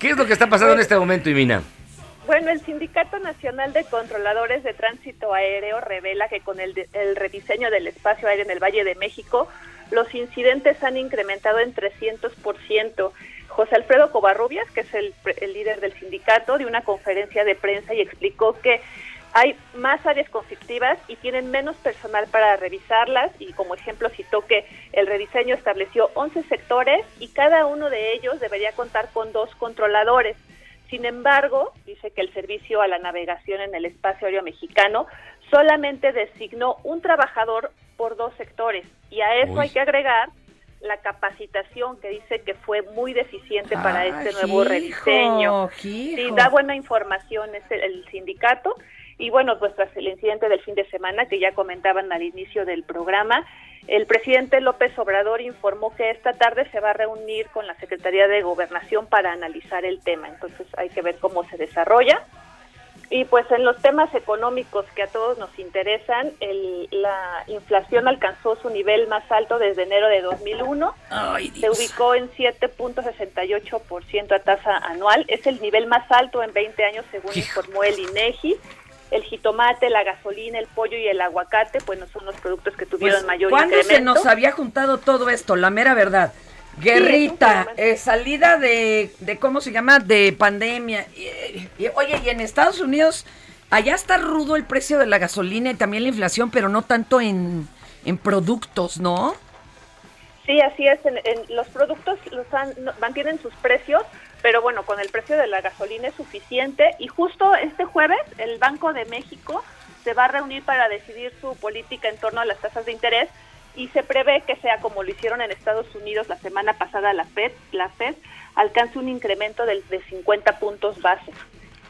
¿Qué es lo que está pasando en este momento, Imina? Bueno, el Sindicato Nacional de Controladores de Tránsito Aéreo revela que con el, el rediseño del espacio aéreo en el Valle de México, los incidentes han incrementado en 300%. José Alfredo Covarrubias, que es el, el líder del sindicato, dio una conferencia de prensa y explicó que hay más áreas conflictivas y tienen menos personal para revisarlas y como ejemplo citó que el rediseño estableció 11 sectores y cada uno de ellos debería contar con dos controladores. Sin embargo, dice que el servicio a la navegación en el espacio aéreo mexicano solamente designó un trabajador por dos sectores y a eso Uy. hay que agregar la capacitación que dice que fue muy deficiente para este nuevo hijo, rediseño. hijo. Sí, da buena información es el, el sindicato y bueno, pues tras el incidente del fin de semana que ya comentaban al inicio del programa, el presidente López Obrador informó que esta tarde se va a reunir con la Secretaría de Gobernación para analizar el tema. Entonces hay que ver cómo se desarrolla. Y pues en los temas económicos que a todos nos interesan, el- la inflación alcanzó su nivel más alto desde enero de 2001. se ubicó en 7.68% a tasa anual. Es el nivel más alto en 20 años, según informó el INEGI. El jitomate, la gasolina, el pollo y el aguacate, pues no son los productos que tuvieron Pues, mayor ¿Cuándo se incremento. nos había juntado todo esto? La mera verdad. Guerrita, eh, salida de, de, ¿cómo se llama? De pandemia. Y- y- oye, y en Estados Unidos, allá está rudo el precio de la gasolina y también la inflación, pero no tanto en, en productos, ¿no? Sí, así es. En, en los productos los han- mantienen sus precios, pero bueno, con el precio de la gasolina es suficiente. Y justo este jueves el Banco de México se va a reunir para decidir su política en torno a las tasas de interés y se prevé que sea como lo hicieron en Estados Unidos la semana pasada la Fed, la Fed alcance un incremento del, de 50 puntos base.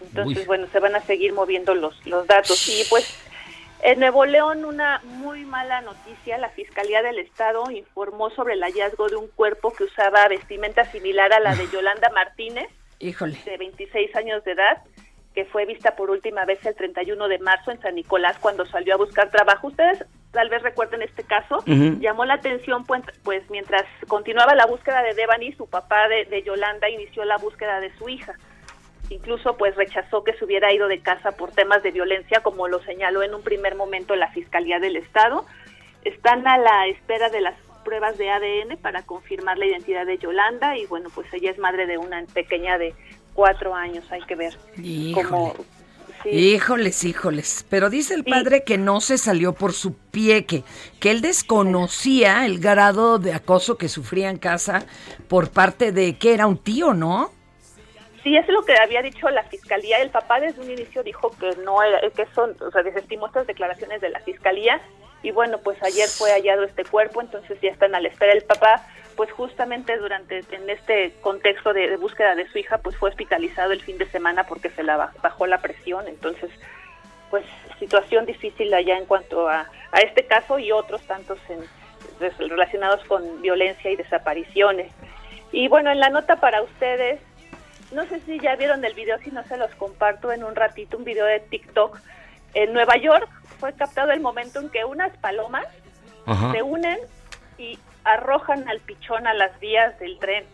Entonces, Uy. bueno, se van a seguir moviendo los, los datos. Y pues en Nuevo León, una muy mala noticia. La Fiscalía del Estado informó sobre el hallazgo de un cuerpo que usaba vestimenta similar a la de <laughs> Yolanda Martínez, Híjole. de 26 años de edad, que fue vista por última vez el 31 de marzo en San Nicolás cuando salió a buscar trabajo. Ustedes tal vez recuerden este caso. Llamó la atención, pues, pues mientras continuaba la búsqueda de Devani, su papá de, de Yolanda inició la búsqueda de su hija incluso pues rechazó que se hubiera ido de casa por temas de violencia, como lo señaló en un primer momento la Fiscalía del Estado. Están a la espera de las pruebas de ADN para confirmar la identidad de Yolanda y bueno, pues ella es madre de una pequeña de cuatro años, hay que ver cómo... sí. Híjoles, híjoles. Pero dice el padre que no se salió por su pie, que, que él desconocía el grado de acoso que sufría en casa por parte de que era un tío, ¿no? Sí, es lo que había dicho la fiscalía. El papá desde un inicio dijo que no era, que son, o sea, desestimó estas declaraciones de la fiscalía. Y bueno, pues ayer fue hallado este cuerpo, entonces ya están a la espera. El papá, pues justamente durante, en este contexto de, búsqueda de su hija, pues fue hospitalizado el fin de semana porque se la baj- bajó la presión. Entonces, pues situación difícil allá en cuanto a, a este caso y otros tantos en, relacionados con violencia y desapariciones. Y bueno, en la nota para ustedes, no sé si ya vieron el video, si no se los comparto en un ratito, un video de TikTok. En Nueva York fue captado el momento en que unas palomas Ajá. se unen y arrojan al pichón a las vías del tren.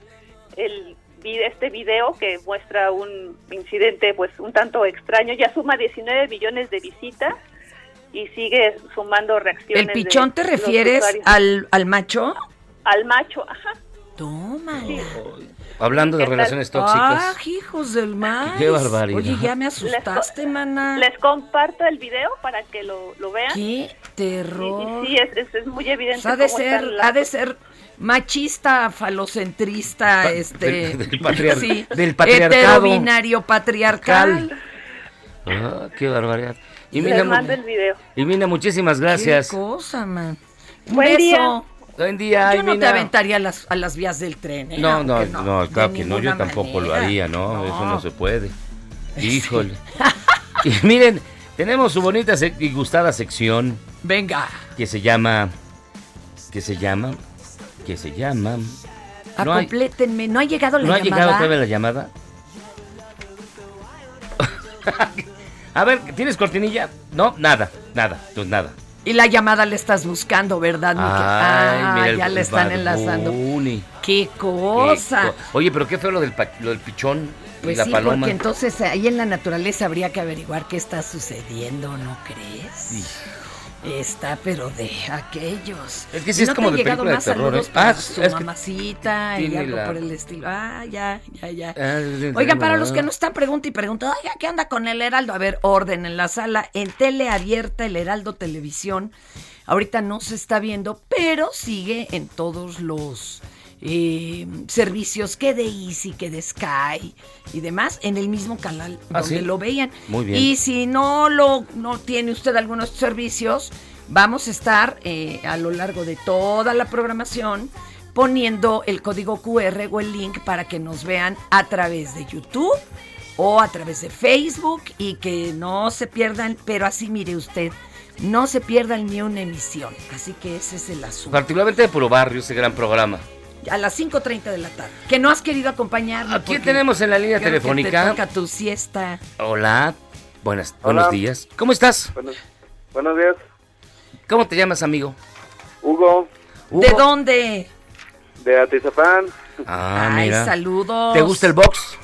El vi- este video que muestra un incidente pues un tanto extraño. Ya suma 19 millones de visitas y sigue sumando reacciones. ¿El pichón de te refieres al, al macho? al macho? Ajá. Tómala. Hablando de relaciones Ah, tóxicas. hijos del mar. Qué barbaridad. Oye, ya me asustaste, mana. Les comparto el video para que lo, lo vean. Qué terror. Y sí, es, es, es muy evidente. O sea, ha de cómo ser, las- ha de ser machista, falocentrista, Pa- este, del- <laughs> del patriar- sí, del patriarcado. heterobinario patriarcal. Ah, qué barbaridad. Y Les Mina, mando el video. y Mina, muchísimas gracias. Qué cosa, man. Un Buen beso. día. Buen día, Yo no te aventaría a las, a las vías del tren, ¿eh? No, no, Aunque no, claro que no, yo tampoco lo haría, ¿no? Eso no No. se puede. <laughs> Híjole. <laughs> y miren, tenemos su bonita y gustada sección Venga. que se llama. que se llama. que se llama. No hay, Acomplétenme. ¿No ha llegado la ¿no ha llamada? llegado todavía la llamada? <laughs> A ver, ¿tienes cortinilla? No, nada, nada, pues nada. Y la llamada la estás buscando, ¿verdad? que- ah, mira ya el están enlazando. ¡Qué Qué cosa! co- Oye, pero qué fue lo del, lo del pichón y Pues la sí, paloma. porque entonces ahí en la naturaleza habría que averiguar qué está sucediendo, ¿no crees? Sí. Está, pero de aquellos. Es que sí ¿Y es no como de llegado película de más terror, saludos ¿eh? Ah, su es mamacita y algo la- por el estilo. Ah, ya, ya, ya. Ah, Oigan, para no. los que no están pregunta y pregunta, oiga, ¿qué onda con el Heraldo? A ver, orden en la sala, en tele abierta, el Heraldo Televisión. Ahorita no se está viendo, pero sigue en todos los eh, servicios que de Easy, que de Sky y demás, en el mismo canal Ah, donde ¿sí? lo veían. Muy bien. Y si no lo no tiene usted algunos servicios, vamos a estar eh, a lo largo de toda la programación poniendo el código QR o el link para que nos vean a través de YouTube o a través de Facebook y que no se pierdan, pero así mire usted, no se pierdan ni una emisión. Así que ese es el asunto. Particularmente de Puro Barrio, ese gran programa. A las 5.30 de la tarde. Que no has querido acompañarme. ¿A quién tenemos en la línea creo que telefónica? Te toca tu siesta. Hola, buenas, Hola. buenos días. ¿Cómo estás? Buenos, buenos días, ¿Cómo te llamas, amigo? Hugo, ¿De dónde? de Atizapán. Ah, Ay, mira. saludos. ¿Te gusta el box?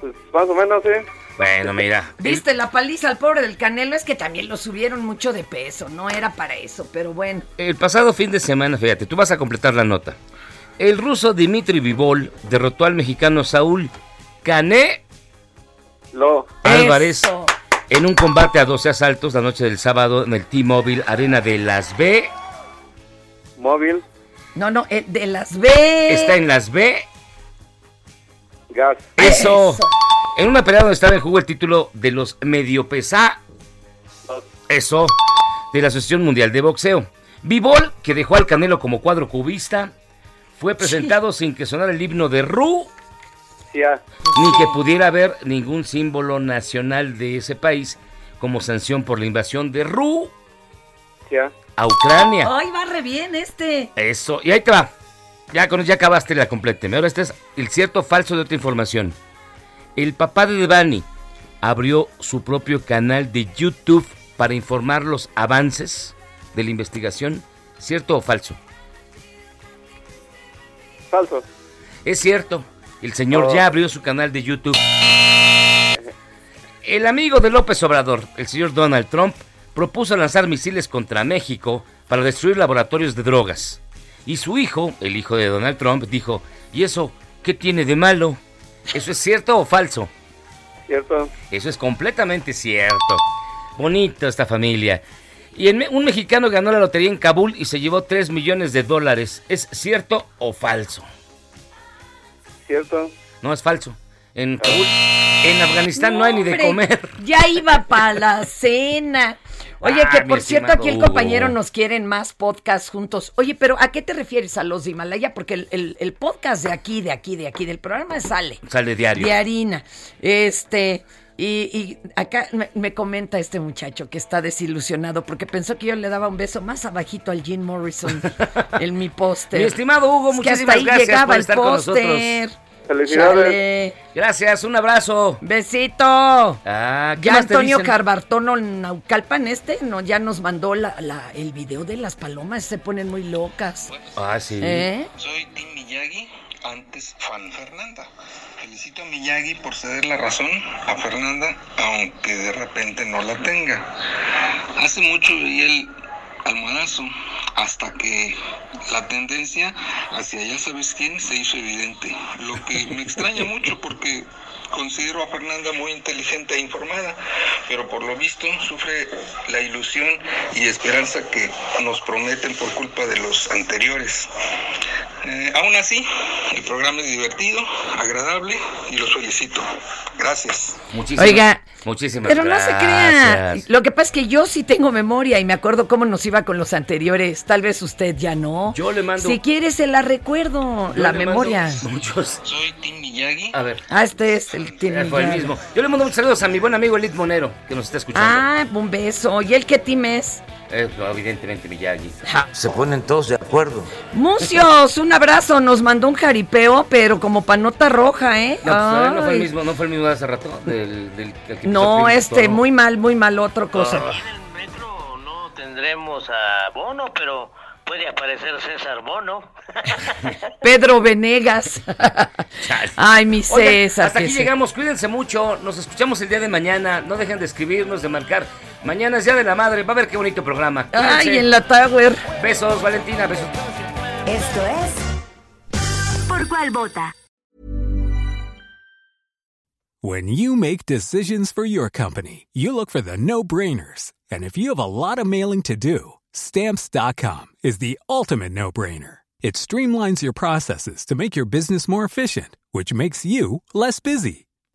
Pues más o menos, sí. Bueno, mira. ¿Viste la paliza al pobre del Canelo? Es que también lo subieron mucho de peso, no era para eso, pero bueno. El pasado fin de semana, fíjate, tú vas a completar la nota. El ruso Dimitri Vivol derrotó al mexicano Saúl Cané Lo. Álvarez en un combate a 12 asaltos la noche del sábado en el T-Mobile Arena de Las B. Móvil, No, no, de las B. Está en Las B. gas. Eso. En una pelea donde estaba en juego el título de los medio pesá. Eso. De la Asociación Mundial de Boxeo. Vivol, que dejó al Canelo como cuadro cubista, fue presentado sin que sonara el himno de Ru, ni que pudiera haber ningún símbolo nacional de ese país como sanción por la invasión de Ru a Ucrania. Ay, va re bien este. Eso, y ahí te va. Ya, con, ya acabaste la compléteme. Ahora este es el cierto o falso de otra información. El papá de Devani abrió su propio canal de YouTube para informar los avances de la investigación. ¿Cierto o falso? Falso. Es cierto. El señor Oh. ya abrió su canal de YouTube. El amigo de López Obrador, el señor Donald Trump, propuso lanzar misiles contra México para destruir laboratorios de drogas. Y su hijo, el hijo de Donald Trump, dijo, ¿y eso qué tiene de malo? ¿Eso es cierto o falso? Cierto. Eso es completamente cierto. Bonito esta familia. Y en un mexicano ganó la lotería en Kabul y se llevó 3 millones de dólares. ¿Es cierto o falso? Cierto. No, es falso. En Kabul, en Afganistán no, hay ni de comer. Ya iba para la cena. Oye, Ah, que mi por cierto, aquí el compañero nos quieren más podcasts juntos. Oye, pero ¿a qué te refieres a los de Himalaya? Porque el, el- el podcast de aquí, de aquí, de aquí, del programa sale. Sale diario. De harina. Este. Y, y acá me, me comenta este muchacho que está desilusionado porque pensó que yo le daba un beso más abajito al Jim Morrison en mi <laughs> póster. Mi estimado Hugo, Es que hasta muchísimas ahí gracias llegaba por el estar con nosotros. Póster. Felicidades. Chale. Gracias, un abrazo. Besito. Ah, ¿qué Ya más te Antonio dicen? Carbartono Naucalpan este no ya nos mandó la, la- el video de las palomas, se ponen muy locas. Ah, sí. ¿Eh? Soy Tim Miyagi. antes fan Fernanda. Felicito a Miyagi por ceder la razón a Fernanda, aunque de repente no la tenga. Hace mucho veía el almohadazo hasta que la tendencia hacia ya sabes quién se hizo evidente. Lo que me extraña mucho porque considero a Fernanda muy inteligente e informada, pero por lo visto sufre la ilusión y esperanza que nos prometen por culpa de los anteriores. Eh, aún así, el programa es divertido, agradable y los felicito. Gracias. Muchísimas, Oiga, muchísimas Pero no se crea. gracias. Lo que pasa es que yo sí tengo memoria y me acuerdo cómo nos iba con los anteriores. Tal vez usted ya no. Yo le mando- Si quiere, se la recuerdo. Yo la memoria. Muchos. Soy Tim Miyagi. A ver. Ah, este es el Eh, fue el mismo. Yo le mando muchos saludos a mi buen amigo Elit Monero, que nos está escuchando. Ah, un beso. ¿Y el qué team es? Evidentemente Miyagi. Se ponen todos de acuerdo. Mucios, un abrazo. Nos mandó un jaripeo, pero como panota roja, ¿eh? No, pues, a ver, no fue el mismo, no fue el mismo de hace rato. Del, del, el que No, este, muy mal, muy mal, otra cosa. No tendremos a Bono, pero puede aparecer César Bono. <laughs> Pedro Venegas. Ay, mi Oigan, César. hasta que aquí llegamos, cuídense mucho, nos escuchamos el día de mañana, no dejen de escribirnos, de marcar. Mañana es Día de la Madre, va a ver qué bonito programa. Ay, en la Tower. Besos, Valentina, besos. Esto es ¿Por cuál vota? When you make decisions for your company, you look for the no brainers. And if you have a lot of mailing to do, stamps.com is the ultimate no brainer. It streamlines your processes to make your business more efficient, which makes you less busy.